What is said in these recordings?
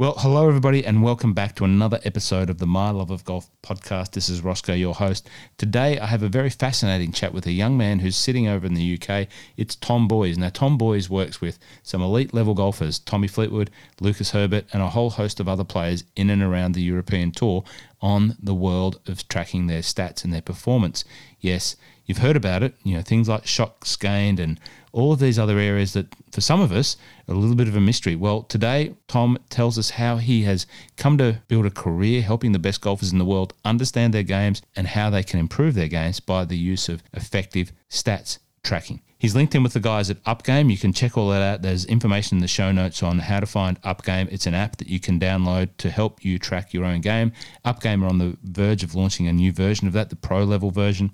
Well, hello, everybody, and welcome back to another episode of the My Love of Golf podcast. This is Rossco, your host. Today, I have a very fascinating chat with a young man who's sitting over in the UK. It's Tom Boys. Now, Tom Boys works with some elite level golfers Tommy Fleetwood, Lucas Herbert, and a whole host of other players in and around the European Tour on the world of tracking their stats and their performance. Yes, you've heard about it, you know, things like shots gained and all of these other areas that for some of us are a little bit of a mystery. Well, today Tom tells us how he has come to build a career helping the best golfers in the world understand their games and how they can improve their games by the use of effective stats tracking. He's linked in with the guys at Upgame. You can check all that out. There's information in the show notes on how to find Upgame. It's an app that you can download to help you track your own game. Upgame are on the verge of launching a new version of that, the pro level version.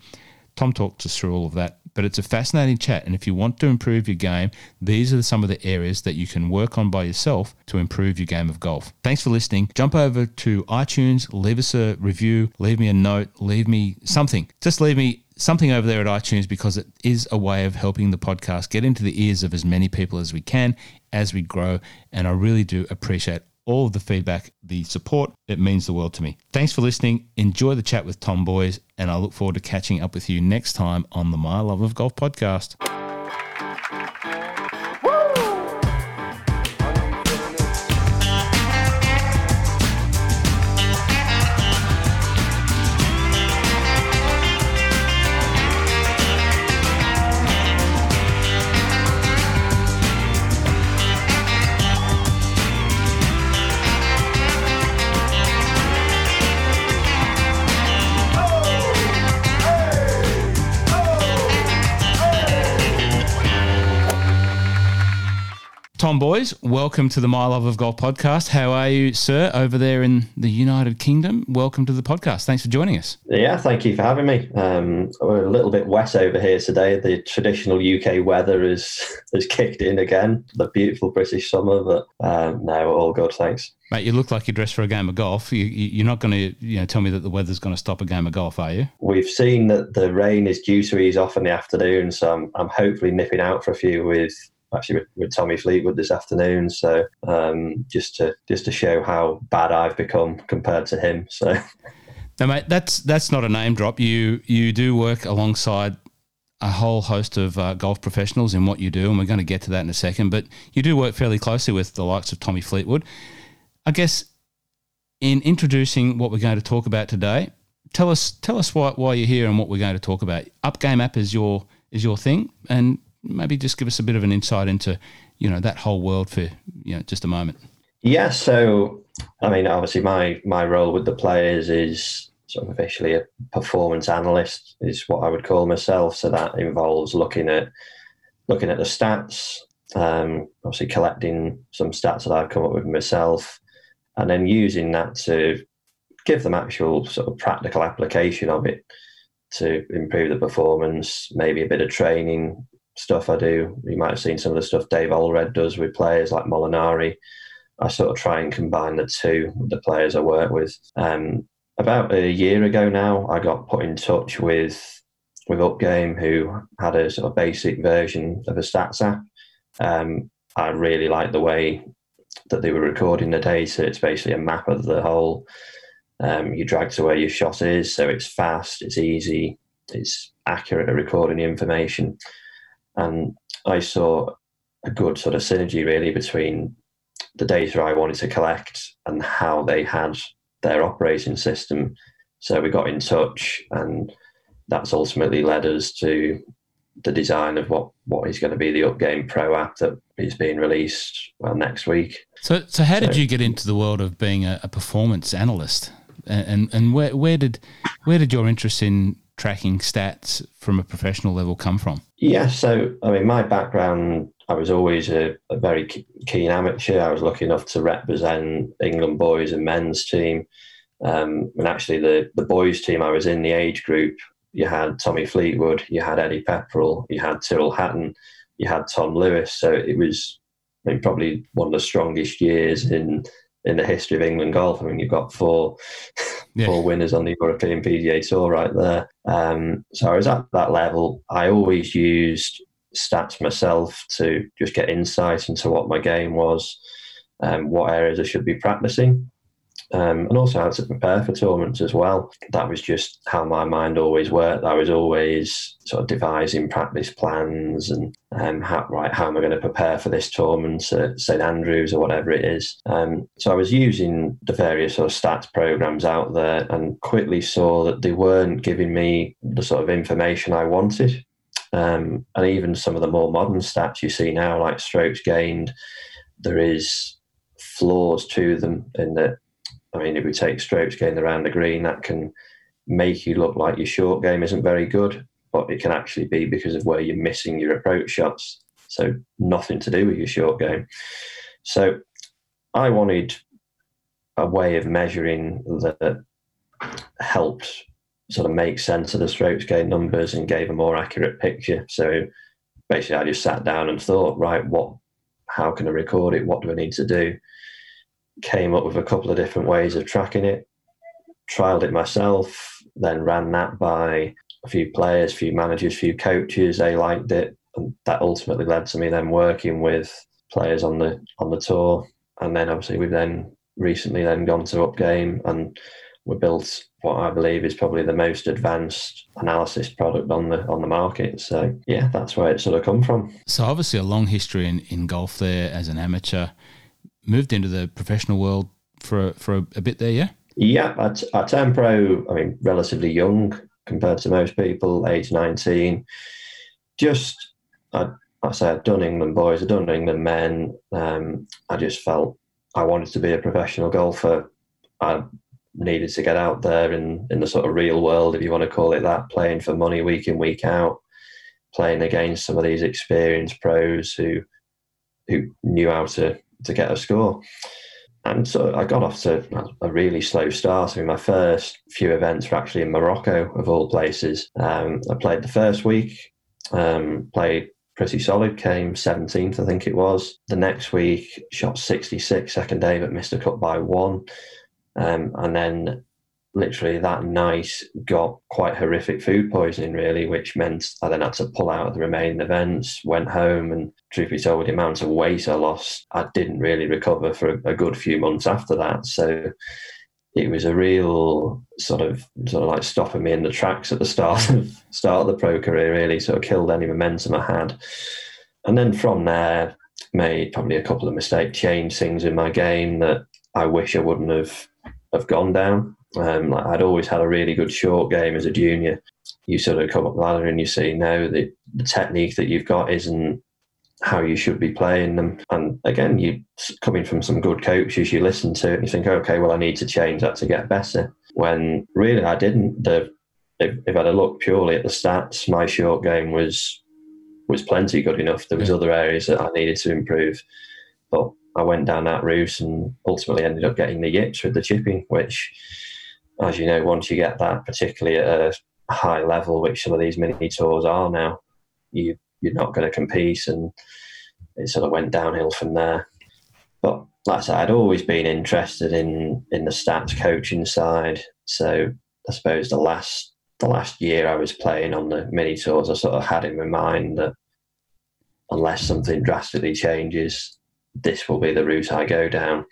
Tom talked us through all of that, but it's a fascinating chat. And if you want to improve your game, these are some of the areas that you can work on by yourself to improve your game of golf. Thanks for listening. Jump over to iTunes, leave us a review, leave me a note, leave me something. Just leave me something over there at iTunes because it is a way of helping the podcast get into the ears of as many people as we can as we grow. And I really do appreciate all of the feedback, the support. It means the world to me. Thanks for listening. Enjoy the chat with Tom Boys, and I look forward to catching up with you next time on the My Love of Golf podcast. Tom Boys, welcome to the My Love of Golf podcast. How are you, sir, over there in the United Kingdom? Welcome to the podcast. Thanks for joining us. Yeah, thank you for having me. Um, we're a little bit wet over here today. The traditional UK weather is has kicked in again. The beautiful British summer, but um, no, all good. Thanks. Mate, you look like you're dressed for a game of golf. You, are not going to, you know, tell me that the weather's going to stop a game of golf, are you? We've seen that the rain is due to ease off in the afternoon, so I'm, I'm hopefully nipping out for a few with actually with, with Tommy Fleetwood this afternoon. So um, just to just to show how bad I've become compared to him. So. Now, mate, that's that's not a name drop. You you do work alongside a whole host of uh, golf professionals in what you do, and we're going to get to that in a second. But you do work fairly closely with the likes of Tommy Fleetwood. I guess in introducing what we're going to talk about today, tell us tell us why, why you're here and what we're going to talk about. Upgame app is your is your thing, and maybe just give us a bit of an insight into, you know, that whole world for, you know, just a moment. Yeah. So, I mean, obviously my, my role with the players is sort of officially a performance analyst is what I would call myself. So that involves looking at, looking at the stats, um, obviously collecting some stats that I've come up with myself, and then using that to give them actual sort of practical application of it to improve the performance, maybe a bit of training, stuff I do. You might have seen some of the stuff Dave Alred does with players like Molinari. I sort of try and combine the two the players I work with. Um, about a year ago now, I got put in touch with with Upgame, who had a sort of basic version of a stats app. Um, I really liked the way that they were recording the data. It's basically a map of the hole. Um, you drag to where your shot is, so it's fast, it's easy, it's accurate at recording the information. And I saw a good sort of synergy really between the data I wanted to collect and how they had their operating system. So we got in touch, and that's ultimately led us to the design of what, what is going to be the Upgame Pro app that is being released well next week. So, so how did you get into the world of being a, a performance analyst, and, and and where where did where did your interest in tracking stats from a professional level come from? Yeah, so I mean, my background, I was always a, a very keen amateur. I was lucky enough to represent England boys and men's team. Um, and actually, the, the boys' team I was in, the age group, you had Tommy Fleetwood, you had Eddie Pepperell, you had Tyrrell Hatton, you had Tom Lewis. So it was I mean, probably one of the strongest years in in the history of England golf. I mean, you've got four yeah. four winners on the European PGA Tour right there. Um, so I was at that level. I always used stats myself to just get insight into what my game was. um, what areas I should be practicing um, and also how to prepare for tournaments as well. That was just how my mind always worked. I was always sort of devising practice plans and um, how right how am I going to prepare for this tournament at St Andrews or whatever it is. Um, so I was using the various sort of stats programs out there and quickly saw that they weren't giving me the sort of information I wanted. Um, and even some of the more modern stats you see now, like strokes gained, there is flaws to them in that I mean, if we take strokes gained around the green, that can make you look like your short game isn't very good, but it can actually be because of where you're missing your approach shots. So nothing to do with your short game. So I wanted a way of measuring that helped sort of make sense of the strokes gained numbers and gave a more accurate picture. So basically, I just sat down and thought, right, what, how can I record it? What do I need to do? Came up with a couple of different ways of tracking it, trialed it myself, then ran that by a few players, a few managers, a few coaches. They liked it, and that ultimately led to me then working with players on the on the tour. And then obviously we've then recently then gone to Upgame and we built what I believe is probably the most advanced analysis product on the on the market. So yeah, that's where it sort of come from. So obviously a long history in, in golf there as an amateur moved into the professional world for a, for a, a bit there, yeah. Yeah, at, at turned pro. I mean, relatively young compared to most people, age nineteen. Just, I, I say, I'd done England boys, I'd done England men. Um, I just felt I wanted to be a professional golfer. I needed to get out there in, in the sort of real world, if you want to call it that, playing for money week in, week out, playing against some of these experienced pros who who knew how to to get a score. And so I got off to a really slow start. I mean, my first few events were actually in Morocco, of all places. Um, I played the first week, um, played pretty solid, came 17th, I think it was. The next week, shot 66, second day, but missed a cut by one. Um, and then literally that night got quite horrific food poisoning, really, which meant I then had to pull out of the remaining events, went home, and truth be told, the amount of weight I lost, I didn't really recover for a, good few months after that. So it was a real sort of sort of like stopping me in the tracks at the start of start of the pro career, really, sort of killed any momentum I had. And then from there, made probably a couple of mistakes, changed things in my game that I wish I wouldn't have have gone down. Um, like I'd always had a really good short game as a junior. You sort of come up the ladder and you see, now the, the technique that you've got isn't how you should be playing them. And again, you coming from some good coaches, you listen to it and you think, okay, well, I need to change that to get better. When really I didn't. The if, if I'd looked purely at the stats, my short game was was plenty good enough. There was other areas that I needed to improve, but I went down that route and ultimately ended up getting the yips with the chipping, which as you know, once you get that, particularly at a high level, which some of these mini tours are now, you you're not going to compete, and it sort of went downhill from there. But like I said, I'd always been interested in in the stats coaching side. So I suppose the last the last year I was playing on the mini tours, I sort of had in my mind that unless something drastically changes, this will be the route I go down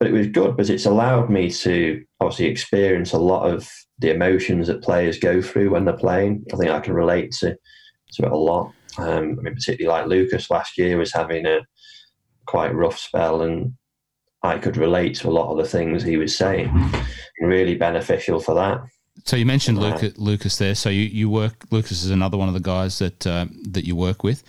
but it was good because it's allowed me to obviously experience a lot of the emotions that players go through when they're playing. I think I can relate to to it a lot. Um, I mean, particularly like Lucas last year was having a quite rough spell, and I could relate to a lot of the things he was saying. Really beneficial for that. So you mentioned Lucas, Lucas there. So you, you work. Lucas is another one of the guys that uh, that you work with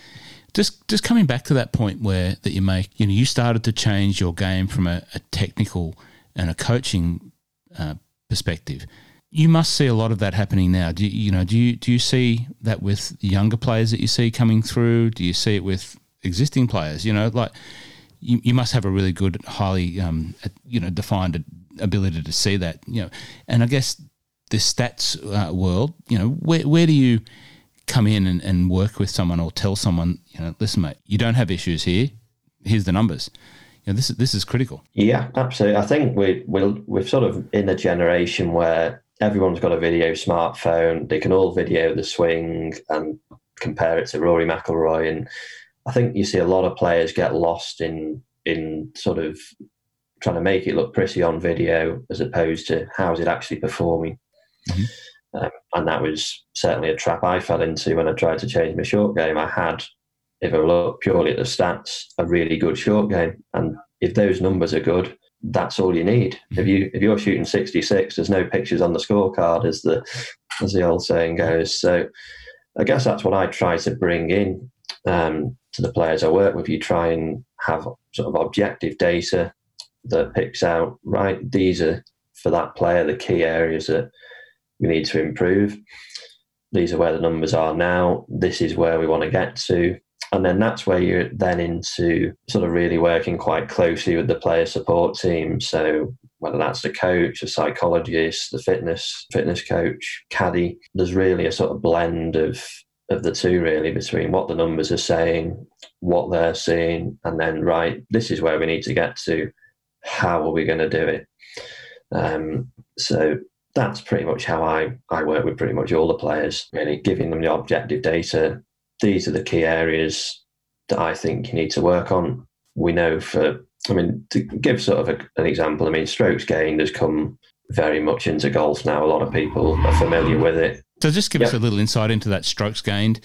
just just coming back to that point where that you make, you know, you started to change your game from a, a technical and a coaching uh, perspective. You must see a lot of that happening now. Do you, you know? Do you do you see that with younger players that you see coming through? Do you see it with existing players? You know, like you, you must have a really good, highly um, you know defined ability to see that. You know, and I guess the stats uh, world. You know, where where do you come in and, and work with someone or tell someone, you know, listen, mate, you don't have issues here. Here's the numbers. You know, this is this is critical. Yeah, absolutely. I think we we'll, we're sort of in a generation where everyone's got a video smartphone. They can all video the swing and compare it to Rory McIlroy. And I think you see a lot of players get lost in in sort of trying to make it look pretty on video as opposed to how's it actually performing. Mm-hmm. Um, and that was certainly a trap I fell into when I tried to change my short game. I had, if I look purely at the stats, a really good short game. And if those numbers are good, that's all you need. If you if you're shooting 66, there's no pictures on the scorecard, as the as the old saying goes. So I guess that's what I try to bring in um, to the players I work with. You try and have sort of objective data that picks out right. These are for that player the key areas that we need to improve. These are where the numbers are now. This is where we want to get to. And then that's where you're then into sort of really working quite closely with the player support team. So whether that's the coach, the psychologist, the fitness fitness coach, caddy, there's really a sort of blend of of the two really between what the numbers are saying, what they're seeing, and then right, this is where we need to get to. How are we going to do it? Um, so that's pretty much how I, I work with pretty much all the players, really giving them the objective data. These are the key areas that I think you need to work on. We know for, I mean, to give sort of a, an example, I mean, strokes gained has come very much into golf now. A lot of people are familiar with it. So just give yep. us a little insight into that strokes gained.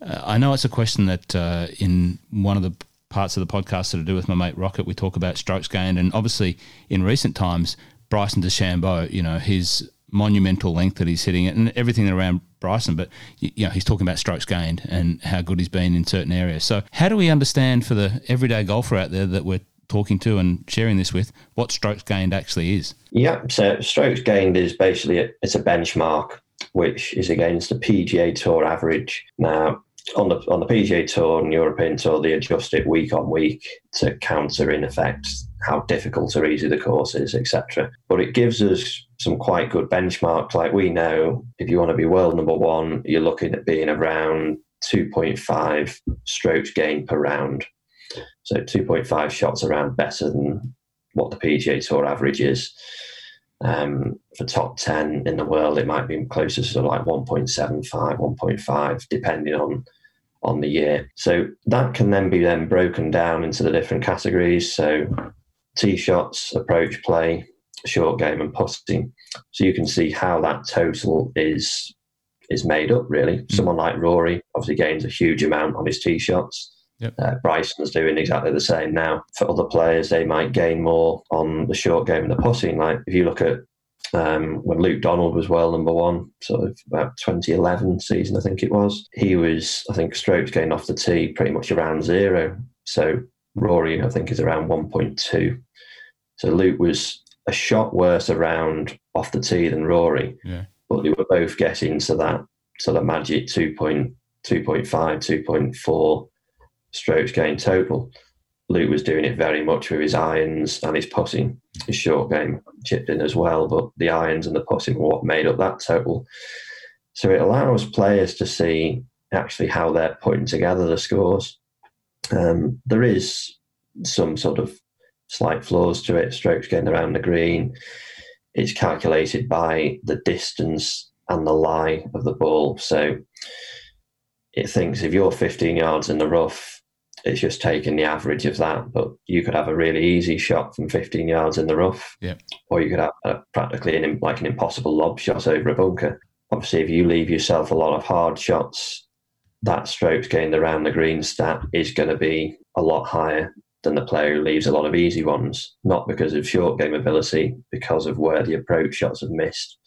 Uh, I know it's a question that uh, in one of the parts of the podcast that I do with my mate Rocket, we talk about strokes gained, and obviously in recent times, Bryson DeChambeau, you know, his monumental length that he's hitting it and everything around Bryson, but you know, he's talking about strokes gained and how good he's been in certain areas. So how do we understand for the everyday golfer out there that we're talking to and sharing this with what strokes gained actually is? Yeah, so strokes gained is basically a, it's a benchmark which is against the PGA Tour average. Now, on the on the PGA Tour and European Tour, they adjust it week on week to counter in effect how difficult or easy the course is, etc. But it gives us some quite good benchmarks. Like we know, if you want to be world number one, you're looking at being around 2.5 strokes gain per round. So 2.5 shots around better than what the PGA Tour average is. Um, for top 10 in the world, it might be closer to like 1.75, 1.5, depending on on the year. So that can then be then broken down into the different categories. So tee shots, approach play, short game, and putting. So you can see how that total is is made up. Really, mm. someone like Rory obviously gains a huge amount on his tee shots. Yep. Uh, Bryson's doing exactly the same now. For other players, they might gain more on the short game and the putting. Like if you look at um, when Luke Donald was well number one, sort of about 2011 season, I think it was. He was, I think, strokes gained off the tee pretty much around zero. So Rory, I think, is around 1.2. So Luke was a shot worse around off the tee than Rory, yeah. but they were both getting to that sort of magic 2.2.5, 2.4 strokes gain total. Luke was doing it very much with his irons and his putting. His short game chipped in as well, but the irons and the putting were what made up that total. So it allows players to see actually how they're putting together the scores. Um, there is some sort of slight flaws to it. Strokes gained around the green. It's calculated by the distance and the lie of the ball. So it thinks if you're 15 yards in the rough, it's just taking the average of that. But you could have a really easy shot from 15 yards in the rough, yeah. or you could have a, practically an, like an impossible lob shot over a bunker. Obviously, if you leave yourself a lot of hard shots, that strokes gained around the green stat is going to be a lot higher than the player who leaves a lot of easy ones, not because of short game ability, because of where the approach shots have missed.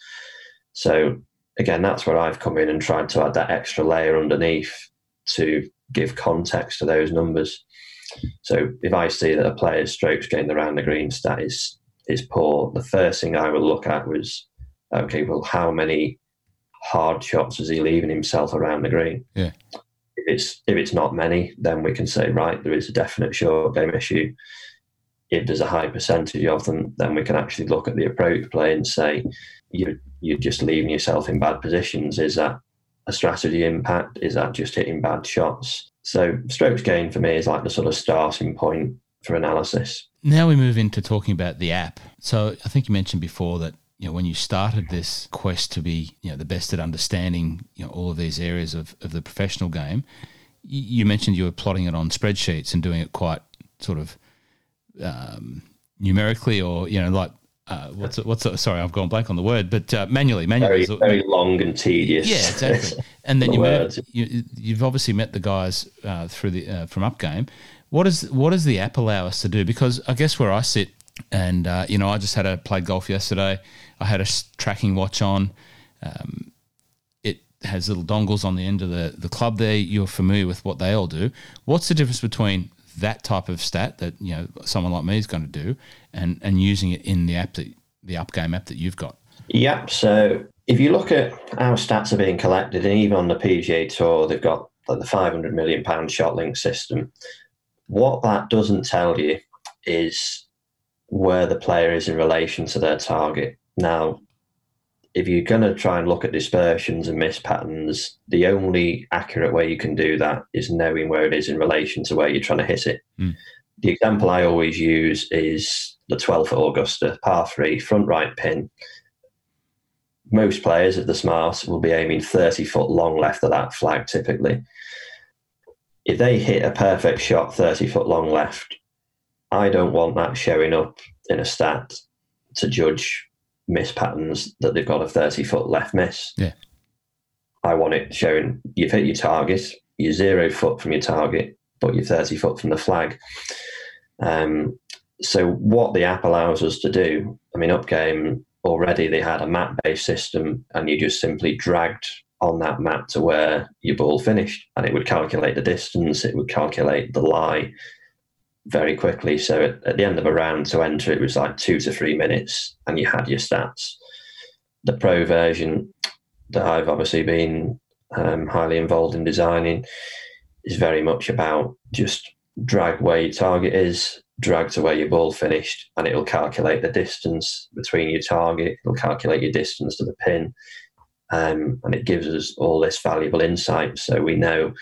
So again, that's where I've come in and tried to add that extra layer underneath to give context to those numbers. So if I see that a player's strokes gained around the green stat is is poor, the first thing I would look at was okay, well, how many hard shots is he leaving himself around the green? Yeah. If it's if it's not many, then we can say right, there is a definite short game issue. If there's a high percentage of them, then we can actually look at the approach play and say you you're just leaving yourself in bad positions. Is that a strategy impact? Is that just hitting bad shots? So strokes gain for me is like the sort of starting point for analysis. Now we move into talking about the app. So I think you mentioned before that you know when you started this quest to be you know the best at understanding you know all of these areas of, of the professional game, you mentioned you were plotting it on spreadsheets and doing it quite sort of um, numerically or you know like uh, what's it, what's it, sorry I've gone blank on the word but uh, manually manually. Very, very long and tedious. Yeah exactly. And then the you, met, you you've obviously met the guys uh, through the uh, from Upgame. What is what does the app allow us to do? Because I guess where I sit and uh, you know I just had a played golf yesterday I had a tracking watch on um, it has little dongles on the end of the, the club there you're familiar with what they all do what's the difference between that type of stat that you know someone like me is going to do, and and using it in the app that the Upgame app that you've got. Yep. So if you look at how stats are being collected, and even on the PGA Tour, they've got like the 500 million pound ShotLink system. What that doesn't tell you is where the player is in relation to their target. Now, if you're going to try and look at dispersions and miss patterns, the only accurate way you can do that is knowing where it is in relation to where you're trying to hit it. Mm. The example I always use is the 12th at Augusta, par three, front right pin. Most players of the Smart will be aiming 30 foot long left of that flag typically. If they hit a perfect shot 30 foot long left, I don't want that showing up in a stat to judge miss patterns that they've got a 30 foot left miss. Yeah. I want it showing you've hit your target, you're zero foot from your target, but you're 30 foot from the flag. Um, so what the app allows us to do, I mean, Upgame already they had a map based system and you just simply dragged on that map to where your ball finished and it would calculate the distance, it would calculate the lie, very quickly. So at, at, the end of a round to enter, it was like two to three minutes, and you had your stats. The pro version that I've obviously been um, highly involved in designing is very much about just drag where your target is, drag to where your ball finished, and it'll calculate the distance between your target. It'll calculate your distance to the pin, um, and it gives us all this valuable insight. So we know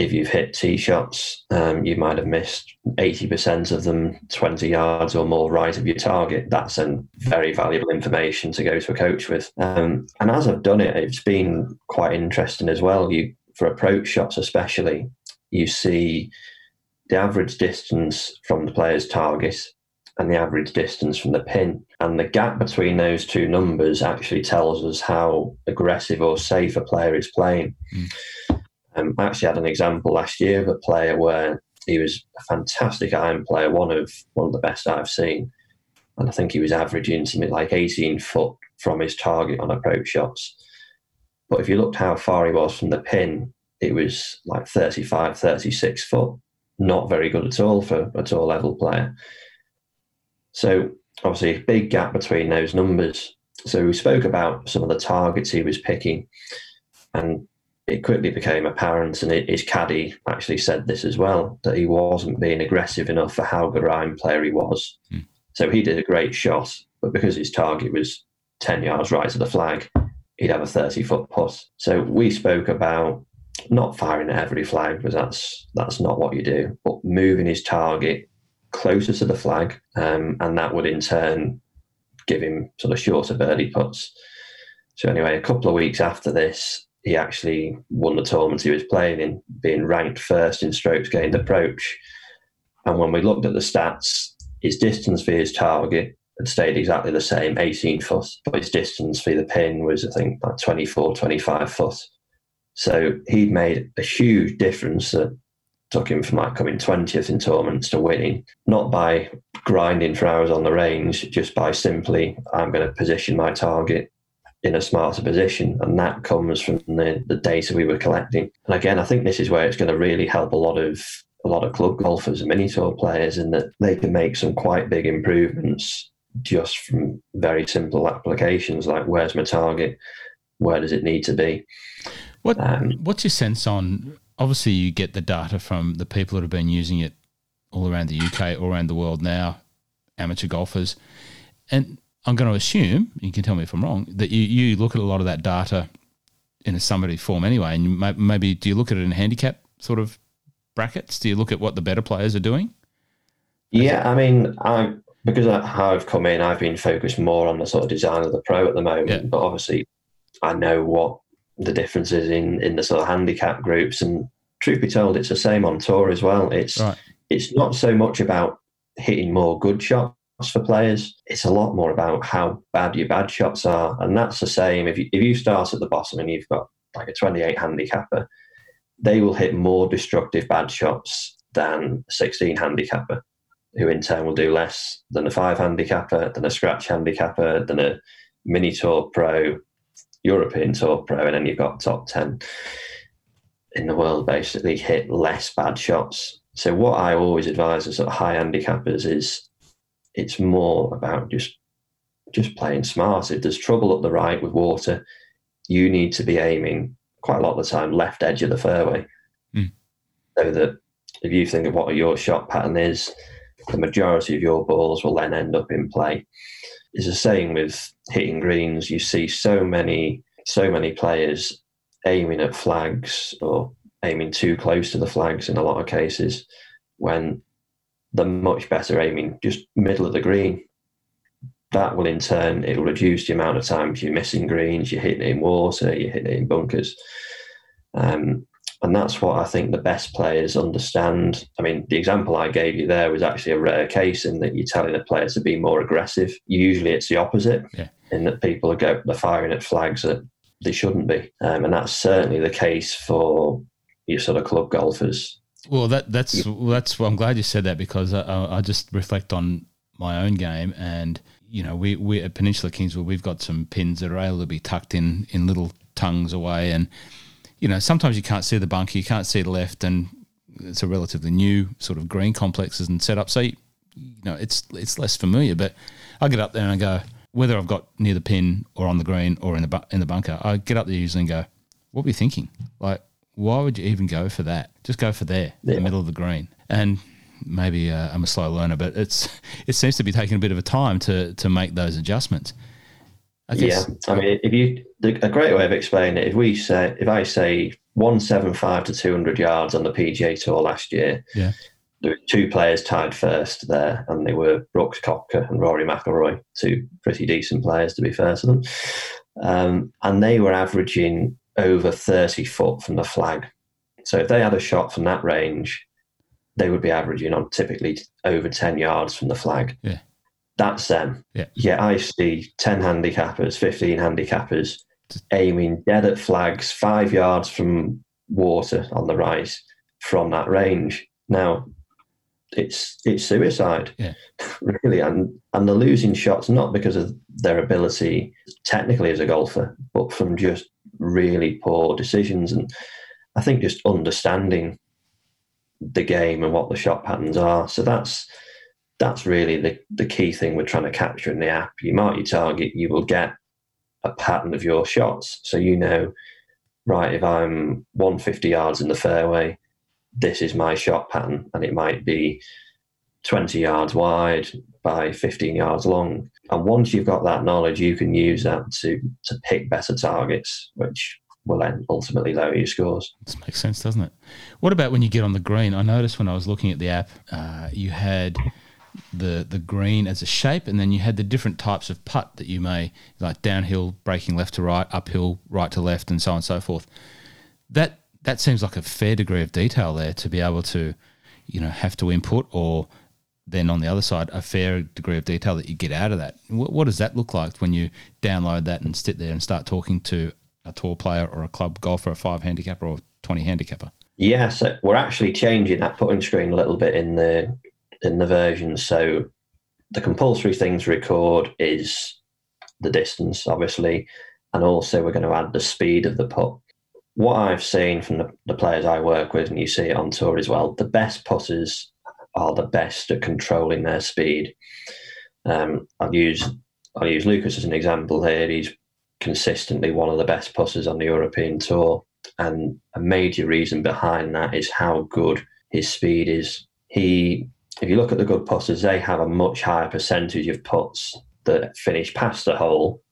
if you've hit tee shots, um, you might have missed 80% of them 20 yards or more right of your target. That's a very valuable information to go to a coach with. Um, and as I've done it, it's been quite interesting as well. You For approach shots, especially, you see the average distance from the player's target and the average distance from the pin. And the gap between those two numbers actually tells us how aggressive or safe a player is playing. Mm. Um, I actually had an example last year of a player where he was a fantastic iron player, one of one of the best I've seen, and I think he was averaging something like 18 foot from his target on approach shots. But if you looked how far he was from the pin, it was like 35, 36 foot. Not very good at all for a tall level player. So obviously a big gap between those numbers. So we spoke about some of the targets he was picking, and it quickly became apparent, and his caddy actually said this as well, that he wasn't being aggressive enough for how good a iron player he was. Mm. So he did a great shot, but because his target was 10 yards right of the flag, he'd have a 30 foot putt. So we spoke about not firing at every flag because that's that's not what you do, but moving his target closer to the flag, um, and that would in turn give him sort of shorter birdie putts. So anyway, a couple of weeks after this, he actually won the tournament he was playing in, being ranked first in strokes gained approach. And when we looked at the stats, his distance for his target had stayed exactly the same, 18 foot, but his distance for the pin was, I think, about 24, 25 foot. So he'd made a huge difference that took him from like coming 20th in tournaments to winning, not by grinding for hours on the range, just by simply, I'm going to position my target in a smarter position. And that comes from the, the data we were collecting. And again, I think this is where it's going to really help a lot of a lot of club golfers and mini tour players in that they can make some quite big improvements just from very simple applications like where's my target, where does it need to be. What um, what's your sense on obviously you get the data from the people that have been using it all around the UK, all around the world now, amateur golfers. And I'm going to assume, you can tell me if I'm wrong, that you, you look at a lot of that data in a summary form anyway. And may, maybe do you look at it in handicap sort of brackets? Do you look at what the better players are doing? Yeah, I mean, I because I've come in, I've been focused more on the sort of design of the pro at the moment. Yeah. But obviously, I know what the differences in in the sort of handicap groups. And truth be told, it's the same on tour as well. It's right. it's not so much about hitting more good shots for players. It's a lot more about how bad your bad shots are, and that's the same. If you if you start at the bottom and you've got like a 28 handicapper, they will hit more destructive bad shots than 16 handicapper, who in turn will do less than a five handicapper, than a scratch handicapper, than a mini tour pro, European tour pro, and then you've got top 10 in the world basically hit less bad shots. So what I always advise as of high handicappers is it's more about just just playing smart. If there's trouble up the right with water, you need to be aiming quite a lot of the time left edge of the fairway. Mm. So that if you think of what your shot pattern is, the majority of your balls will then end up in play. It's the same with hitting greens. You see so many, so many players aiming at flags or aiming too close to the flags in a lot of cases when they're much better aiming just middle of the green. That will in turn it'll reduce the amount of times you're missing greens, you're hitting it in water, you're hitting it in bunkers. Um, and that's what I think the best players understand. I mean, the example I gave you there was actually a rare case in that you're telling a player to be more aggressive. Usually it's the opposite, yeah. in that people are, go, they're firing at flags that they shouldn't be. Um, and that's certainly the case for your sort of club golfers. Well, that that's yeah. that's. Well, I'm glad you said that because I, I just reflect on my own game, and you know, we we at Peninsula Kingswood we've got some pins that are able to be tucked in in little tongues away, and you know, sometimes you can't see the bunker, you can't see the left, and it's a relatively new sort of green complexes and setup. So, you, you know, it's it's less familiar. But I get up there and I go, whether I've got near the pin or on the green or in the bu- in the bunker, I get up there usually and go, "What were you thinking? Like, why would you even go for that? Just go for there, yeah. in the middle of the green." And maybe uh, I'm a slow learner, but it's it seems to be taking a bit of a time to to make those adjustments. I guess, yeah, I mean, if you a great way of explaining it, if we say if I say one seven five to two hundred yards on the PGA Tour last year, yeah. There were two players tied first there, and they were Brooks Koepka and Rory McIlroy, two pretty decent players to be fair to them. Um, and they were averaging over 30 foot from the flag. So if they had a shot from that range, they would be averaging on typically over 10 yards from the flag. Yeah. That's them. Yeah. Yeah, I see 10 handicappers, 15 handicappers aiming dead at flags five yards from water on the right from that range. Now, it's it's suicide, yeah. really, and and they're losing shots not because of their ability technically as a golfer, but from just really poor decisions, and I think just understanding the game and what the shot patterns are. So that's that's really the the key thing we're trying to capture in the app. You mark your target, you will get a pattern of your shots, so you know, right, if I'm 150 yards in the fairway this is my shot pattern, and it might be 20 yards wide by 15 yards long. And once you've got that knowledge, you can use that to to pick better targets, which will then ultimately lower your scores. This makes sense, doesn't it? What about when you get on the green? I noticed when I was looking at the app, uh, you had the the green as a shape, and then you had the different types of putt that you may like downhill, breaking left to right, uphill, right to left, and so on and so forth. That that seems like a fair degree of detail there to be able to, you know, have to input or then on the other side, a fair degree of detail that you get out of that. What, what, does that look like when you download that and sit there and start talking to a tour player or a club golfer, a five handicapper or 20 handicapper? Yeah, so we're actually changing that putting screen a little bit in the in the version. So the compulsory thing to record is the distance, obviously, and also we're going to add the speed of the putt what I've seen from the, the players I work with, and you see it on tour as well, the best putters are the best at controlling their speed. Um, I'll use I'll use Lucas as an example here. He's consistently one of the best putters on the European tour, and a major reason behind that is how good his speed is. He, if you look at the good putters, they have a much higher percentage of putts that finish past the hole,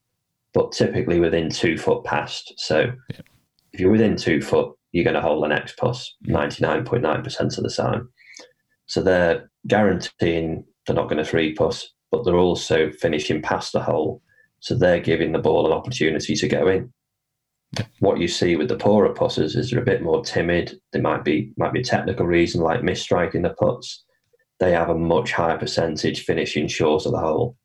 but typically within two foot past. So. Yeah if you're within two foot, you're going to hold the next putt 99.9% of the time. So they're guaranteeing they're not going to three putt, but they're also finishing past the hole. So they're giving the ball an opportunity to go in. What you see with the poorer putters is they're a bit more timid. There might be might be a technical reason like misstriking the putts, they have a much higher percentage finishing short of the hole.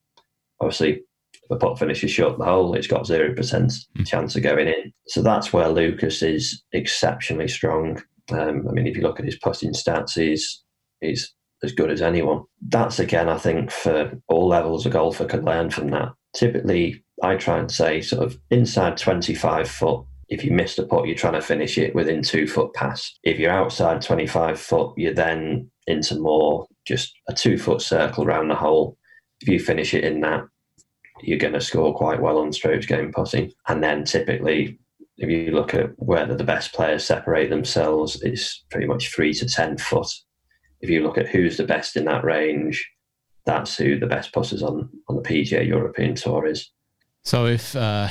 Obviously, if a putt finishes short of the hole, it's got 0% mm. chance of going in. So that's where Lucas is exceptionally strong. Um, I mean, if you look at his putting stats, he's, he's as good as anyone. That's again, I think, for all levels a golfer can learn from that. Typically, I try and say sort of inside 25 foot. If you missed a putt, you're trying to finish it within two foot pass. If you're outside 25 foot, you're then into more just a two foot circle around the hole. If you finish it in that, you're going to score quite well on strokes game putting. And then typically, if you look at where the best players separate themselves, it's pretty much three to 10 foot. If you look at who's the best in that range, that's who the best putters on, on the PGA European Tour is. So if, uh,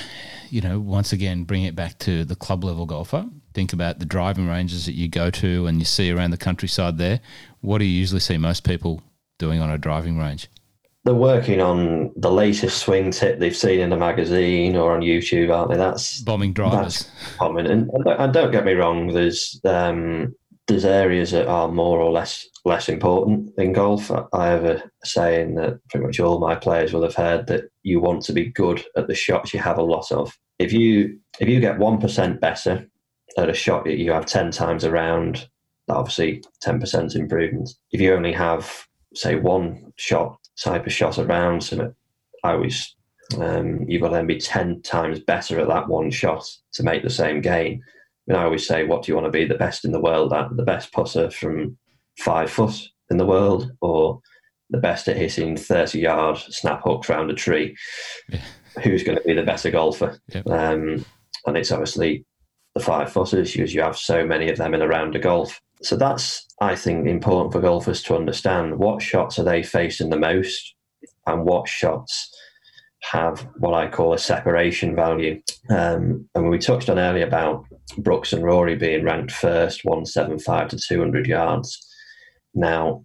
you know, once again, bring it back to the club level golfer, think about the driving ranges that you go to and you see around the countryside there. What do you usually see most people doing on a driving range? They're working on the latest swing tip they've seen in a magazine or on YouTube, aren't they? That's bombing drivers. That's common. And, and don't get me wrong, there's um, there's areas that are more or less less important in golf. I have a saying that pretty much all my players will have heard that you want to be good at the shots you have a lot of. If you if you get one percent better at a shot that you have ten times around, obviously ten percent improvement. If you only have say one shot type of shot around, so I always um, you've got to then be ten times better at that one shot to make the same gain. I, mean, I always say, what do you want to be the best in the world at? The best putter from five foot in the world or the best at hitting 30 yard snap hooks around a tree. Yeah. Who's going to be the better golfer? Yep. Um, and it's obviously the five footers because you have so many of them in a round of golf. So that's, I think, important for golfers to understand what shots are they facing the most and what shots have what I call a separation value. Um, and we touched on earlier about Brooks and Rory being ranked first, 175 to 200 yards. Now,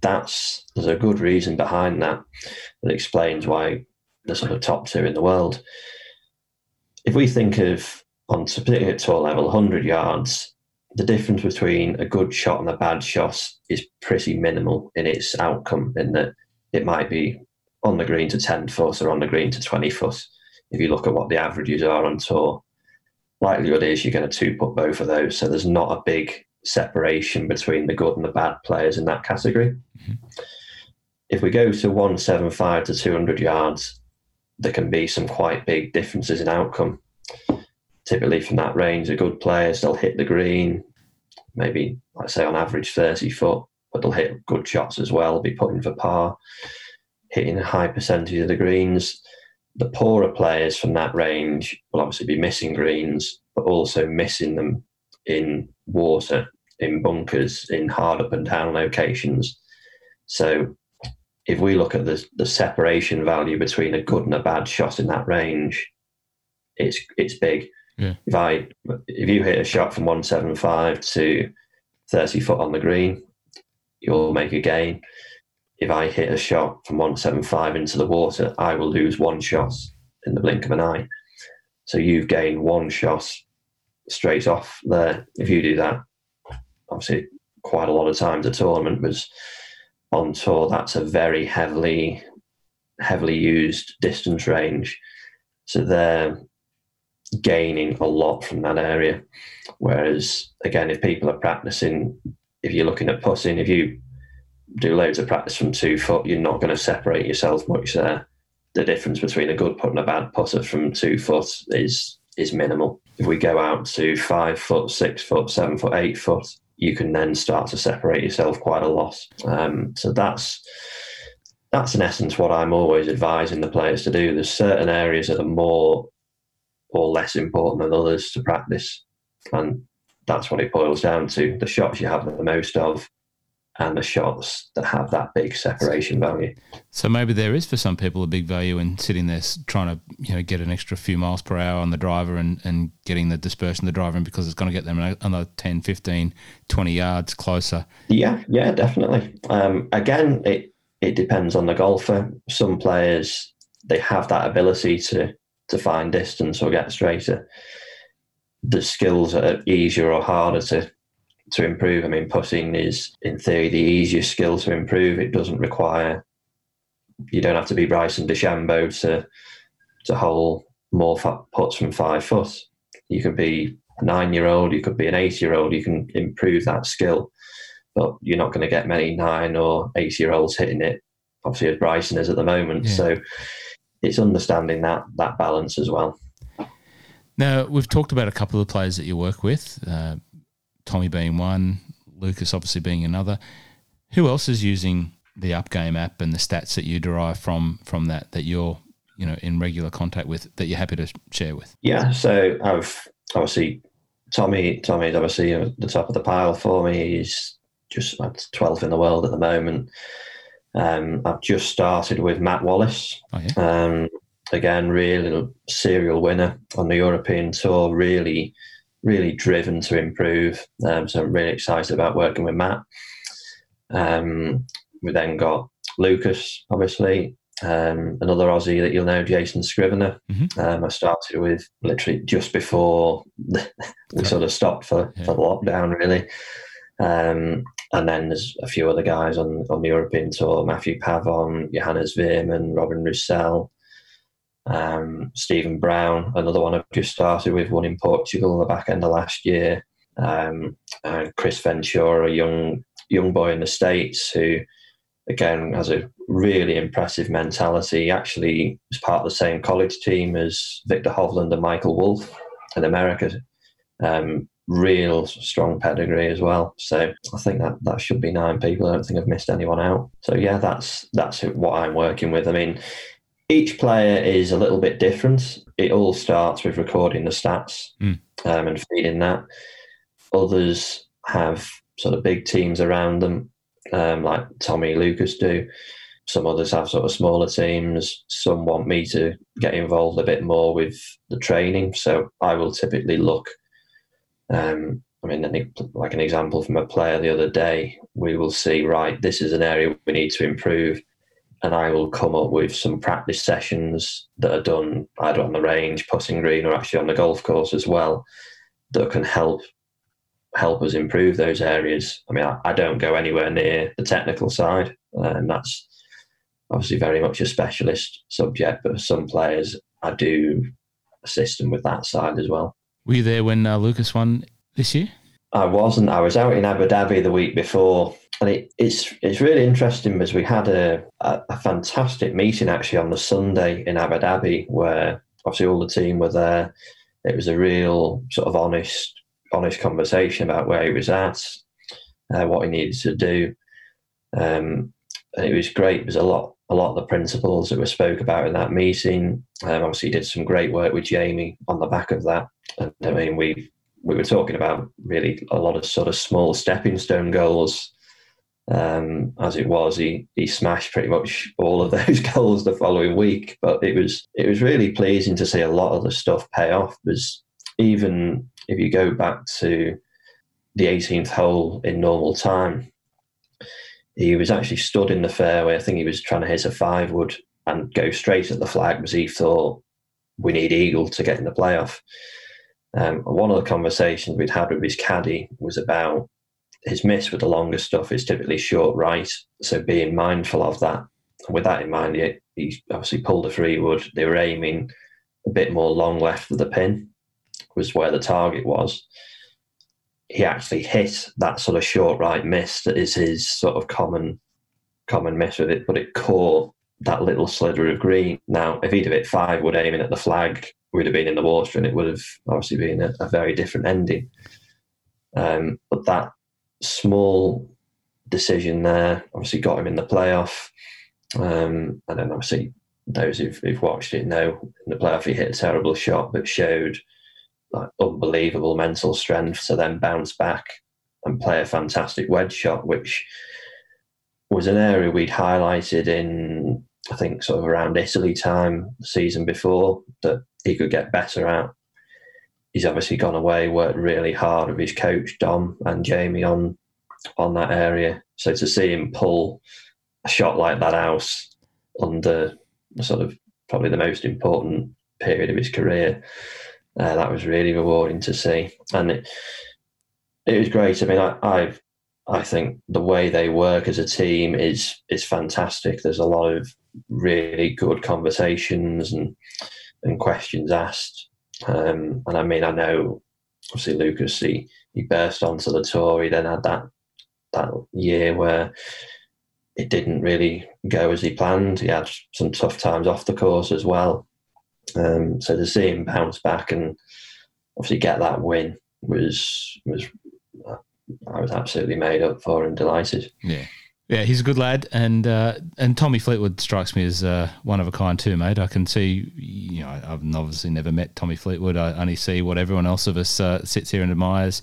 that's there's a good reason behind that that explains why the sort of top two in the world. If we think of on particularly at tour level, 100 yards, the difference between a good shot and a bad shot is pretty minimal in its outcome. In that it might be on the green to 10 foot or on the green to 20 foot. If you look at what the averages are on tour, likelihood is you're going to two put both of those. So there's not a big separation between the good and the bad players in that category. Mm-hmm. If we go to 175 to 200 yards, there can be some quite big differences in outcome. Typically, from that range, the good players they'll hit the green, maybe let's say on average 30 foot, but they'll hit good shots as well, be putting for par, hitting a high percentage of the greens. The poorer players from that range will obviously be missing greens, but also missing them in water, in bunkers, in hard up and down locations. So if we look at the, the separation value between a good and a bad shot in that range, it's it's big. Yeah. If I if you hit a shot from 175 to 30 foot on the green, you'll make a gain. If I hit a shot from 175 into the water, I will lose one shot in the blink of an eye. So you've gained one shot straight off there. If you do that, obviously, quite a lot of times the tournament was on tour. That's a very heavily, heavily used distance range. So they're gaining a lot from that area. Whereas, again, if people are practicing, if you're looking at putting, if you do loads of practice from two foot, you're not going to separate yourself much there. The difference between a good putt and a bad putter from two foot is is minimal. If we go out to five foot, six foot, seven foot, eight foot, you can then start to separate yourself quite a lot. Um, so that's that's in essence what I'm always advising the players to do. There's certain areas that are more or less important than others to practice, and that's what it boils down to. The shots you have the most of and the shots that have that big separation value. So maybe there is for some people a big value in sitting there trying to you know get an extra few miles per hour on the driver and, and getting the dispersion of the driver in because it's going to get them another 10, 15, 20 yards closer. Yeah, yeah, definitely. Um, again, it it depends on the golfer. Some players they have that ability to to find distance or get straighter. The skills are easier or harder to to improve. I mean, putting is in theory the easiest skill to improve. It doesn't require you don't have to be Bryson DeChambeau to to hold more putts from five foot. You could be a nine year old, you could be an eight year old. You can improve that skill, but you're not going to get many nine or eight year olds hitting it. Obviously, as Bryson is at the moment. Yeah. So it's understanding that that balance as well. Now we've talked about a couple of players that you work with, uh, Tommy being one, Lucas obviously being another. Who else is using the Upgame app and the stats that you derive from from that that you're you know in regular contact with that you're happy to share with? Yeah, so I've obviously Tommy Tommy's obviously at the top of the pile for me. He's just at 12th in the world at the moment. Um, I've just started with Matt Wallace. Oh, yeah. um, again, really serial winner on the European tour. Really, really driven to improve. Um, so I'm really excited about working with Matt. Um, we then got Lucas, obviously, um, another Aussie that you'll know, Jason Scrivener. Mm-hmm. Um, I started with literally just before we sort of stopped for, yeah. for lockdown, really. Um, and then there's a few other guys on, on the European tour Matthieu Pavon, Johannes Veerman, Robin Roussel, um, Steven Brown, another one I've just started with, one in Portugal in the back end of last year. Um, and Kris Ventura, a young young boy in the States who again has a really impressive mentality. He actually was part of the same college team as Viktor Hovland and Michael Wolf in America. Um, real strong pedigree as well. So I think that that should be nine people. I don't think I've missed anyone out. So yeah, that's that's what I'm working with. I mean, each player is a little bit different. It all starts with recording the stats mm. um, and feeding that. Others have sort of big teams around them um, like Tommy Lucas do. Some others have sort of smaller teams. Some want me to get involved a bit more with the training. So I will typically look. Um, I mean, like an example from a player the other day, we will see, right, this is an area we need to improve. And I will come up with some practice sessions that are done either on the range, putting green, or actually on the golf course as well, that can help help us improve those areas. I mean, I, I don't go anywhere near the technical side, and that's obviously very much a specialist subject. But for some players, I do assist them with that side as well. Were you there when uh, Lucas won this year? I wasn't. I was out in Abu Dhabi the week before, and it, it's it's really interesting because we had a, a, a fantastic meeting actually on the Sunday in Abu Dhabi, where obviously all the team were there. It was a real sort of honest honest conversation about where he was at, uh, what he needed to do. Um, and it was great. There's a lot, a lot of the principles that were spoke about in that meeting. Um, obviously, he did some great work with Jamie on the back of that. And I mean, we we were talking about really a lot of sort of small stepping stone goals. Um, as it was, he he smashed pretty much all of those goals the following week. But it was it was really pleasing to see a lot of the stuff pay off. Was even if you go back to the 18th hole in normal time, he was actually stood in the fairway. I think he was trying to hit a five wood and go straight at the flag because he thought we need eagle to get in the playoff. Um, one of the conversations we'd had with his caddy was about his miss with the longer stuff is typically short right, so being mindful of that. With that in mind, he, he obviously pulled a three wood. They were aiming a bit more long left of the pin, was where the target was. He actually hit that sort of short right miss that is his sort of common common miss with it, but it caught that little slither of green. Now, if he'd have hit five wood aiming at the flag, we'd have been in the water and it would have obviously been a, a very different ending. Um, but that small decision there obviously got him in the playoff. Um, and then obviously those who've, who've, watched it know in the playoff he hit a terrible shot but showed like unbelievable mental strength to then bounce back and play a fantastic wedge shot, which was an area we'd highlighted in I think sort of around Italy time the season before that he could get better at. He's obviously gone away, worked really hard with his coach Dom and Jamie on on that area. So to see him pull a shot like that out under sort of probably the most important period of his career uh, that was really rewarding to see. And it, it was great. I mean, I, I've I think the way they work as a team is is fantastic. There's a lot of really good conversations and and questions asked. Um, and I mean, I know obviously Lucas he he burst onto the tour. He then had that that year where it didn't really go as he planned. He had some tough times off the course as well. Um, so to see him bounce back and obviously get that win was was I was absolutely made up for and delighted. Yeah. Yeah, he's a good lad, and uh, and Tommy Fleetwood strikes me as uh, one of a kind too, mate. I can see, you know, I've obviously never met Tommy Fleetwood. I only see what everyone else of us uh, sits here and admires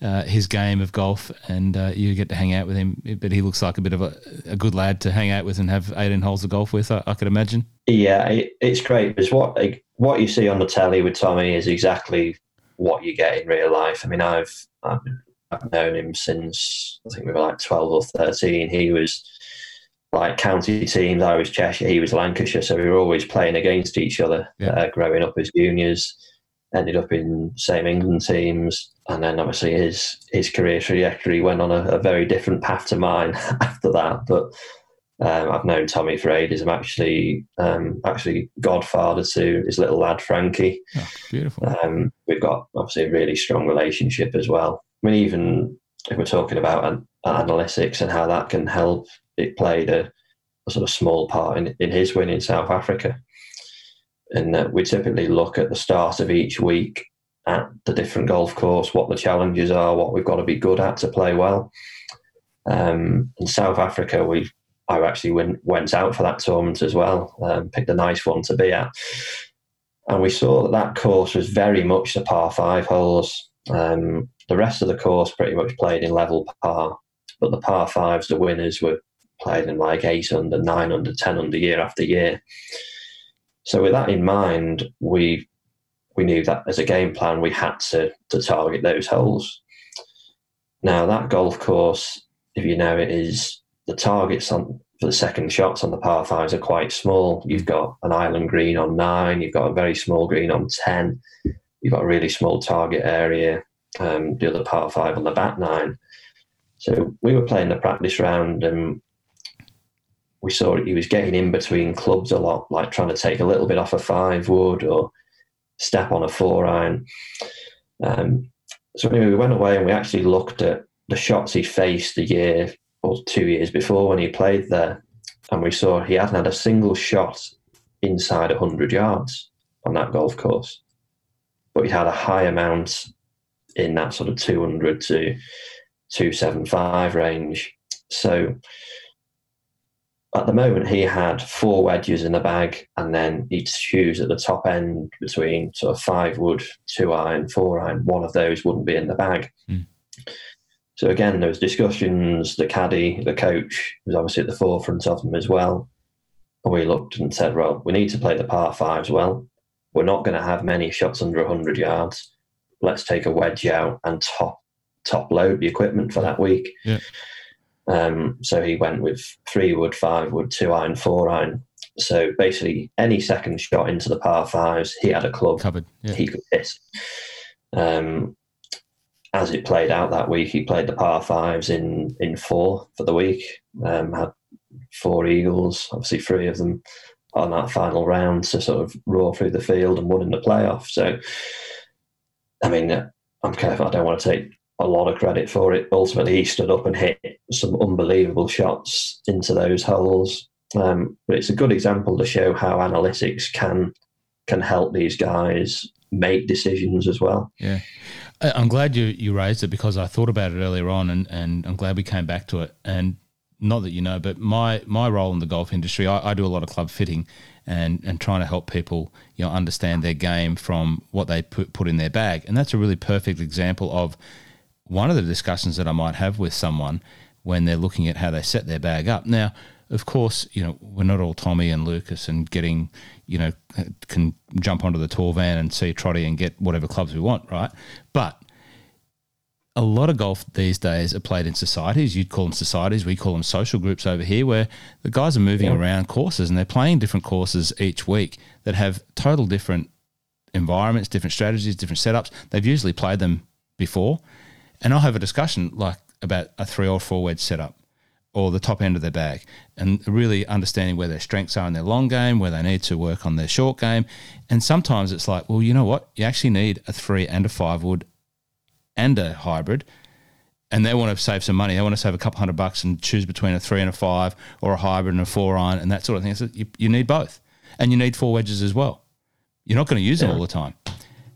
uh, his game of golf, and uh, you get to hang out with him. But he looks like a bit of a, a good lad to hang out with and have eighteen holes of golf with. I, I could imagine. Yeah, it, it's great because what what you see on the telly with Tommy is exactly what you get in real life. I mean, I've, I've I've known him since I think we were like 12 or 13. He was like county teams. I was Cheshire, he was Lancashire. So we were always playing against each other yeah. uh, growing up as juniors. Ended up in same England teams. And then obviously his his career trajectory went on a, a very different path to mine after that. But um, I've known Tommy for ages. I'm actually um, actually godfather to his little lad Frankie. Oh, beautiful. Um, we've got obviously a really strong relationship as well. I mean, even if we're talking about an, analytics and how that can help, it played a, a sort of small part in, in his win in South Africa. And uh, we typically look at the start of each week at the different golf course, what the challenges are, what we've got to be good at to play well. Um, in South Africa, we I actually went went out for that tournament as well, um, picked a nice one to be at, and we saw that that course was very much the par five holes. Um, the rest of the course pretty much played in level par, but the par fives, the winners were played in like eight under, nine under, ten under year after year. So with that in mind, we we knew that as a game plan we had to to target those holes. Now that golf course, if you know it, is the targets on for the second shots on the par fives are quite small. You've got an island green on nine, you've got a very small green on ten, you've got a really small target area um, the other par five on the back nine. So we were playing the practice round and we saw he was getting in between clubs a lot, like trying to take a little bit off a five wood or step on a four iron. Um, so anyway, we went away and we actually looked at the shots he faced the year or two years before when he played there, and we saw he hadn't had a single shot inside 100 yards on that golf course, but he had a high amount in that sort of 200 to 275 range. So at the moment, he had four wedges in the bag, and then he'd choose at the top end between sort of five wood, two iron, four iron. One of those wouldn't be in the bag. Mm. So again, there was discussions. The caddy, the coach, was obviously at the forefront of them as well. And we looked and said, "Well, we need to play the par fives well. We're not going to have many shots under 100 yards let's take a wedge out and top top load the equipment for that week. Yeah. Um, so he went with three wood, five wood, two iron, four iron. So basically, any second shot into the par fives, he had a club covered. Yeah. He could hit. Um, as it played out that week, he played the par fives in in four for the week. Um, had four eagles, obviously three of them on that final round to sort of roar through the field and won in the playoff. So I mean, I'm careful. I don't want to take a lot of credit for it. Ultimately, he stood up and hit some unbelievable shots into those holes. Um, but it's a good example to show how analytics can can help these guys make decisions as well. Yeah. I'm glad you, you raised it because I thought about it earlier on and, and I'm glad we came back to it. And not that you know, but my, my role in the golf industry, I, I do a lot of club fitting and and trying to help people you know understand their game from what they put put in their bag. And that's a really perfect example of one of the discussions that I might have with someone when they're looking at how they set their bag up. Now, of course, you know we're not all Tommy and Lucas and getting you know can jump onto the tour van and see Trotty and get whatever clubs we want, right? A lot of golf these days are played in societies. You'd call them societies. We call them social groups over here, where the guys are moving yeah. around courses and they're playing different courses each week that have total different environments, different strategies, different setups. They've usually played them before. and I'll have a discussion like about a three or four wedge setup or the top end of their bag and really understanding where their strengths are in their long game, where they need to work on their short game. And sometimes it's like, well, you know what? You actually need a three and a five wood and a hybrid. And they want to save some money. They want to save a couple hundred bucks and choose between a three and a five or a hybrid and a four iron and that sort of thing. So you, you need both. And you need four wedges as well. You're not going to use yeah. them all the time.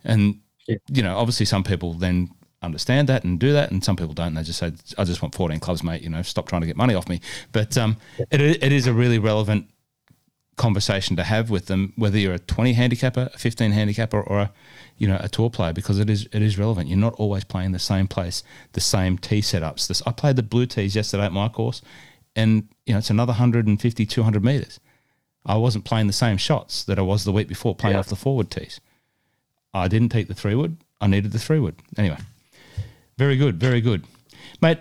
And, yeah. you know, obviously some people then understand that and do that, and some people don't. and They just say, "I just want 14 clubs, mate. You know, stop trying to get money off me." But um, it, it is a really relevant conversation to have with them, whether you're a 20 handicapper, a 15 handicapper, or a you know a tour player, because it is it is relevant. You're not always playing the same place, the same tee setups. This I played the blue tees yesterday at my course, and you know it's another 150, 200 meters. I wasn't playing the same shots that I was the week before playing yeah. off the forward tees. I didn't take the three wood. I needed the three wood anyway. Very good, very good, mate.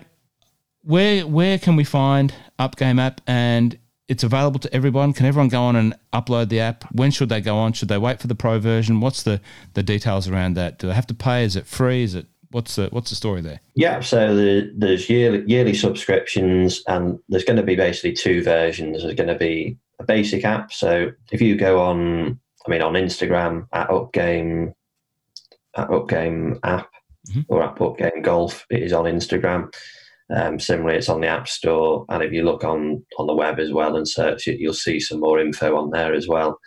Where where can we find UpGame app and it's available to everyone? Can everyone go on and upload the app? When should they go on? Should they wait for the pro version? What's the the details around that? Do they have to pay? Is it free? Is it what's the what's the story there? Yeah, so the, there's yearly yearly subscriptions, and there's going to be basically two versions. There's going to be a basic app. So if you go on, I mean, on Instagram at UpGame at UpGame app, mm-hmm. or at UpGame Golf. It is on Instagram. Um, similarly, it's on the App Store, and if you look on on the web as well and search it, you'll see some more info on there as well.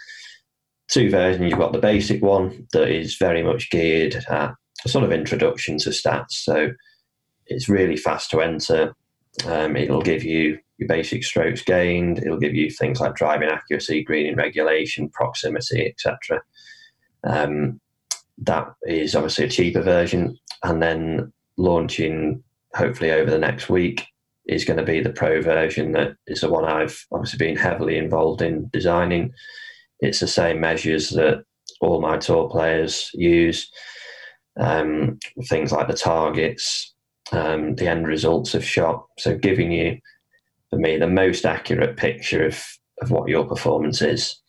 Two versions. You've got the basic one that is very much geared at a sort of introduction to stats. So it's really fast to enter. Um, it'll give you your basic strokes gained. It'll give you things like driving accuracy, greening regulation, proximity, etc. Um, that is obviously a cheaper version and then launching hopefully over the next week is going to be the pro version that is the one I've obviously been heavily involved in designing. It's the same measures that all my tour players use. Um, things like the targets, um, the end results of shot. So giving you, for me, the most accurate picture of, of what your performance is.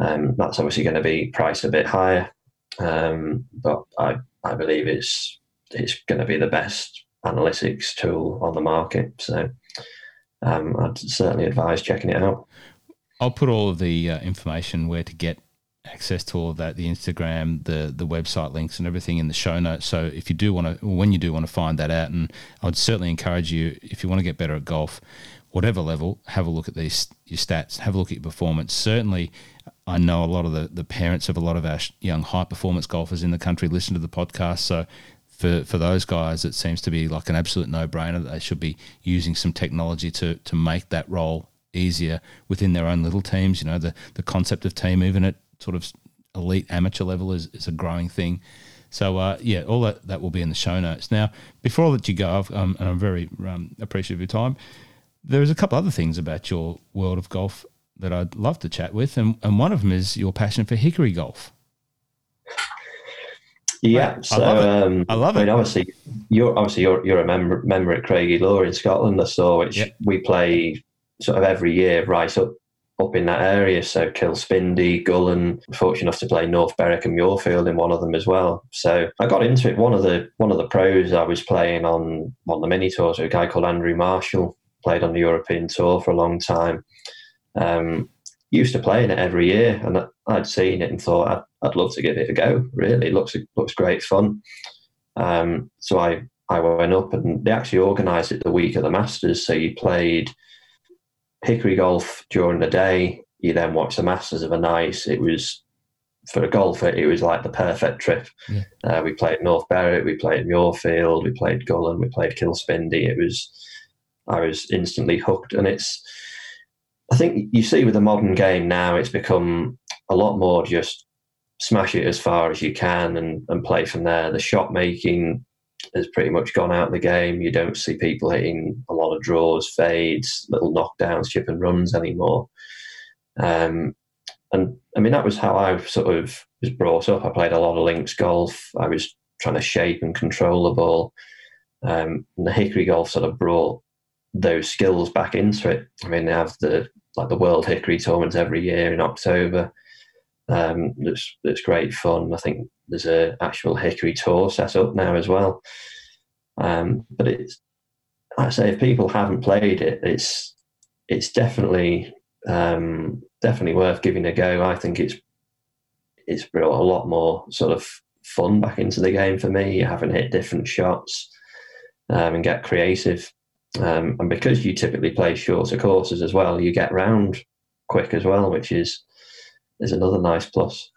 Um, that's obviously going to be priced a bit higher, um, but I, I believe it's it's going to be the best analytics tool on the market. So um, I'd certainly advise checking it out. I'll put all of the uh, information where to get access to all of that, the Instagram, the the website links, and everything in the show notes. So if you do want to, when you do want to find that out, and I would certainly encourage you if you want to get better at golf, whatever level, have a look at these your stats, have a look at your performance. Certainly, I know a lot of the the parents of a lot of our young high performance golfers in the country listen to the podcast, so for, for those guys, it seems to be like an absolute no brainer that they should be using some technology to, to make that role easier within their own little teams. You know, the, the concept of team, even at sort of elite amateur level, is, is a growing thing. So, uh, yeah, all that, that will be in the show notes. Now, before I let you go, um, and I'm very um, appreciative of your time, there's a couple other things about your world of golf that I'd love to chat with, and, and one of them is your passion for hickory golf. Yeah, so I love it. Um, I, love I mean, obviously, you're obviously you're you're a member member at Craigielaw in Scotland. I saw which yep. we play sort of every year right up up in that area. So Kilspindie, Gullane, fortunate enough to play North Berwick and Muirfield in one of them as well. So I got into it. One of the one of the pros I was playing on on the mini tours, a guy called Andrew Marshall, played on the European tour for a long time. Um, used to playing it every year, and I'd seen it and thought I'd, love to give it a go. Really, it looks looks great fun. Um, so I I went up and they actually organised it the week of the Masters. So you played hickory golf during the day. You then watched the Masters of a night. It was for a golfer, it was like the perfect trip. Yeah. Uh, we played North Berwick, we played Muirfield, we played Gullane, we played Kilspindie. It was I was instantly hooked, and it's I think you see with the modern game now, it's become a lot more just smash it as far as you can and, and play from there. The shot making has pretty much gone out of the game. You don't see people hitting a lot of draws, fades, little knockdowns, chip and runs anymore. Um, and I mean, that was how I sort of was brought up. I played a lot of links golf. I was trying to shape and control the ball. Um, and the hickory golf sort of brought those skills back into it. I mean, they have the like the World Hickory Tournament every year in October. Um, it's it's great fun. I think there's a actual hickory tour set up now as well. Um, but it's, I say, if people haven't played it, it's it's definitely um, definitely worth giving a go. I think it's it's brought a lot more sort of fun back into the game for me. You haven't hit different shots um, and get creative. Um, and because you typically play shorter courses as well, you get round quick as well, which is is another nice plus.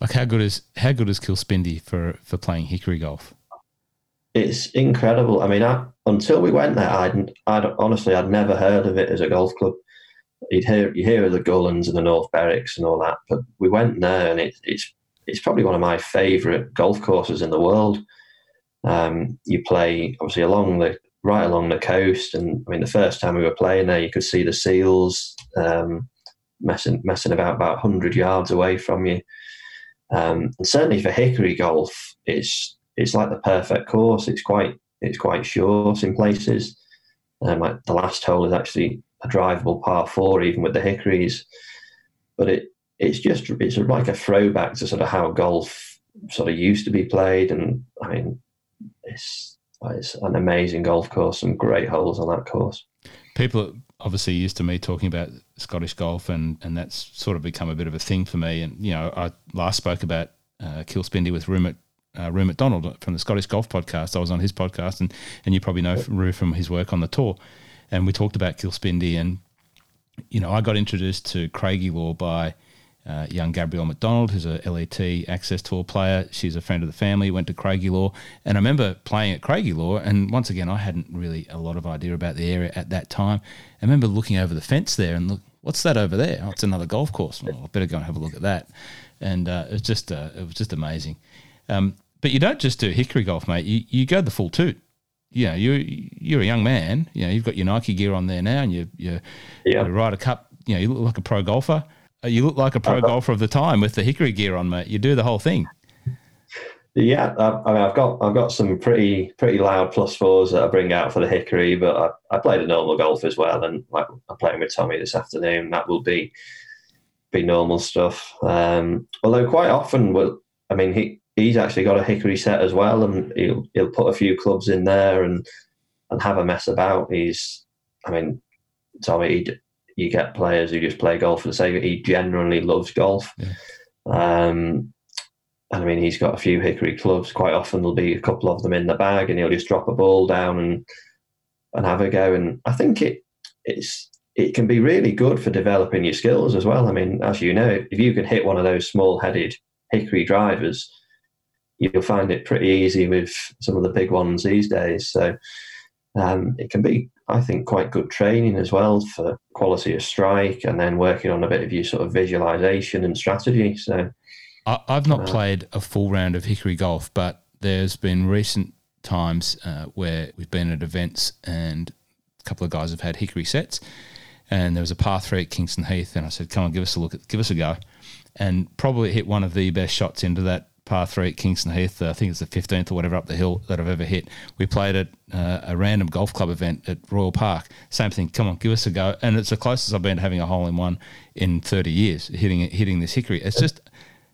Like how good is how good is Kilspindie for for playing hickory golf? It's incredible. I mean, I, until we went there, I'd, I'd honestly I'd never heard of it as a golf club. You'd hear you hear of the Gullanes and the North Berwicks and all that, but we went there and it, it's it's probably one of my favourite golf courses in the world. Um, you play obviously along the right along the coast, and I mean the first time we were playing there, you could see the seals um, messing messing about about hundred yards away from you. Um, and certainly for hickory golf, it's it's like the perfect course. It's quite it's quite short in places. Um, like the last hole is actually a drivable par four, even with the hickories. But it it's just it's like a throwback to sort of how golf sort of used to be played, and I mean, it's it's an amazing golf course, some great holes on that course. People obviously used to me talking about Scottish golf, and and that's sort of become a bit of a thing for me. And you know, I last spoke about uh, with Ru, uh, Ru Macdonald from the Scottish Golf Podcast. I was on his podcast, and and you probably know Ru from his work on the tour. And we talked about Kilspindie, and you know, I got introduced to Craigielaw by uh, young Gabrielle Macdonald, who's a LET Access Tour player. She's a friend of the family, went to Craigielaw. And I remember playing at Craigielaw, and once again, I hadn't really a lot of idea about the area at that time. I remember looking over the fence there and look, what's that over there? Oh, it's another golf course. Oh, I better go and have a look at that. And uh, it was just uh, it was just amazing. Um, but you don't just do hickory golf, mate. You you go the full toot. You know, you you're a young man. You know, you've got your Nike gear on there now, and you you, Yeah. you ride a cup. You know, you look like a pro golfer. Uh, You look like a pro golfer of the time with the hickory gear on, mate. You do the whole thing. Yeah, I, I mean, I've got I've got some pretty pretty loud plus fours that I bring out for the hickory, but I, I play the normal golf as well, and like I'm playing with Tommy this afternoon. That will be be normal stuff. Um, although quite often, well, I mean, he he's actually got a hickory set as well, and he'll he'll put a few clubs in there and and have a mess about. He's, I mean, Tommy, he, you get players who just play golf for the sake of it. He generally loves golf. Yeah. Um, and I mean, he's got a few hickory clubs. Quite often, there'll be a couple of them in the bag, and he'll just drop a ball down and and have a go. And I think it it's it can be really good for developing your skills as well. I mean, as you know, if you can hit one of those small-headed hickory drivers, you'll find it pretty easy with some of the big ones these days. So um, it can be, I think, quite good training as well for quality of strike, and then working on a bit of your sort of visualization and strategy. So. I, I've not Uh, played a full round of hickory golf, but there's been recent times uh, where we've been at events and a couple of guys have had hickory sets, and there was a par three at Kingston Heath, and I said, "Come on, give us a look, at, give us a go," and probably hit one of the best shots into that par three at Kingston Heath. I think it's the fifteenth or whatever up the hill that I've ever hit. We played at uh, a random golf club event at Royal Park. Same thing. Come on, give us a go, and it's the closest I've been to having a hole in one in thirty years. Hitting hitting this hickory. It's just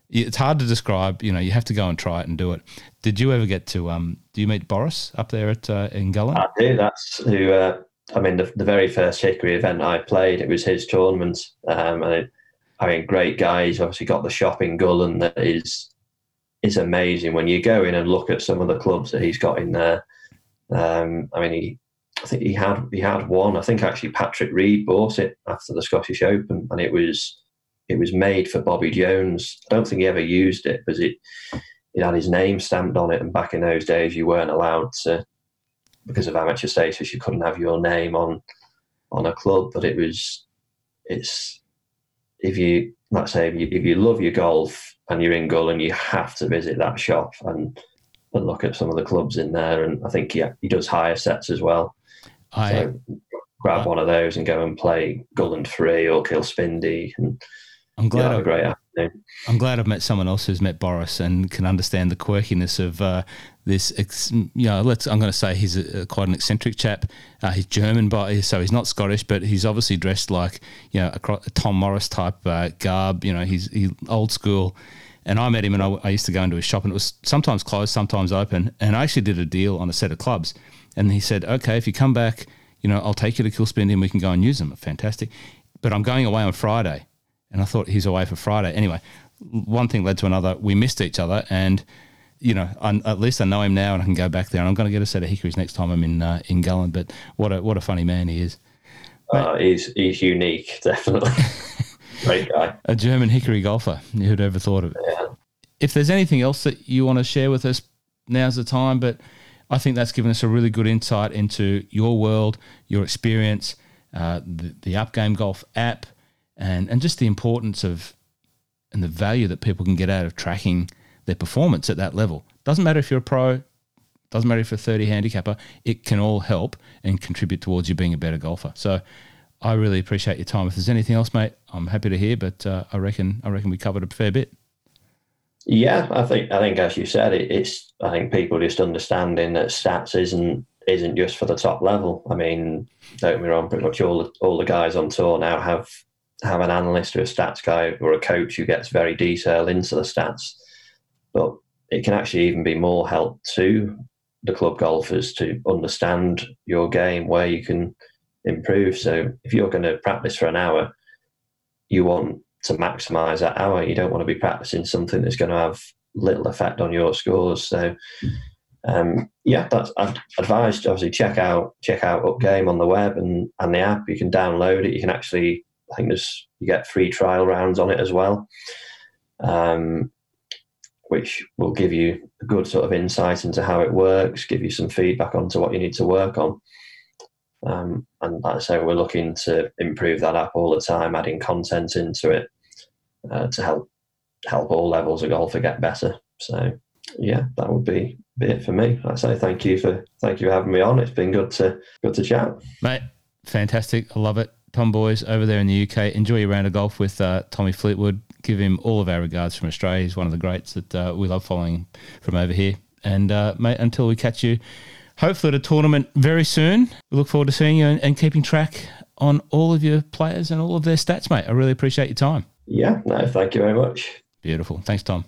it's hard to describe. You know, you have to go and try it and do it. Did you ever get to? Um, do you meet Boris up there at uh, in Gullane? I do. That's who. Uh, I mean, the, the very first Hickory event I played, it was his tournament. Um, and it, I mean, great guy. He's obviously got the shop in Gullane that is is amazing. When you go in and look at some of the clubs that he's got in there, um, I mean, he. I think he had he had one. I think actually Patrick Reed bought it after the Scottish Open, and it was it was made for Bobby Jones. I don't think he ever used it because it it had his name stamped on it, and back in those days you weren't allowed to because of amateur status, you couldn't have your name on on a club. But it was it's if you let's say if you, if you love your golf and you're in Gullane, you have to visit that shop and and look at some of the clubs in there. And I think yeah, he does hire sets as well. I so grab one of those and go and play Gullane Three or Kilspindie, and I'm glad a I, great afternoon. I'm glad I've met someone else who's met Boris and can understand the quirkiness of uh, this. Ex, you know, let's. I'm going to say he's a, quite an eccentric chap. Uh, he's German, but so he's not Scottish, but he's obviously dressed like you know a, a Tom Morris type uh, garb. You know, he's he old school. And I met him, and I, I, used to go into his shop, and it was sometimes closed, sometimes open. And I actually did a deal on a set of clubs. And he said, "Okay, if you come back, you know, I'll take you to Kilspindie, and we can go and use them. Fantastic." But I'm going away on Friday, and I thought he's away for Friday. Anyway, one thing led to another. We missed each other, and you know, I, at least I know him now, and I can go back there. And I'm going to get a set of hickories next time I'm in uh, in Gullane. But what a what a funny man he is. Uh, he's he's unique, definitely. Great guy. A German hickory golfer. Who'd ever thought of it? Yeah. If there's anything else that you want to share with us, now's the time. But I think that's given us a really good insight into your world, your experience, uh, the, the Upgame Golf app, and and just the importance of and the value that people can get out of tracking their performance at that level. Doesn't matter if you're a pro, doesn't matter if you're a 30 handicapper, it can all help and contribute towards you being a better golfer. So I really appreciate your time. If there's anything else, mate, I'm happy to hear, but uh, I reckon I reckon we covered a fair bit. Yeah, I think I think as you said, it, it's I think people just understanding that stats isn't isn't just for the top level. I mean, don't get me wrong, pretty much all the, all the guys on tour now have have an analyst or a stats guy or a coach who gets very detailed into the stats. But it can actually even be more help to the club golfers to understand your game, where you can improve. So if you're going to practice for an hour, you want to maximize that hour. You don't want to be practicing something that's going to have little effect on your scores. So um, yeah, that's I've advised obviously check out check out Upgame on the web and and the app. You can download it. You can actually I think there's you get free trial rounds on it as well, um, which will give you a good sort of insight into how it works, give you some feedback onto what you need to work on. Um, and like I say, we're looking to improve that app all the time, adding content into it uh, to help help all levels of golfer get better. So yeah, that would be, be it for me. I say thank you for thank you for having me on. It's been good to good to chat, mate. Fantastic, I love it. Tom Boys over there in the UK. Enjoy your round of golf with uh, Tommy Fleetwood. Give him all of our regards from Australia. He's one of the greats that uh, we love following from over here. And uh, mate, until we catch you hopefully at a tournament very soon. We look forward to seeing you and, and keeping track on all of your players and all of their stats, mate. I really appreciate your time. Yeah, no, thank you very much. Beautiful. Thanks, Tom.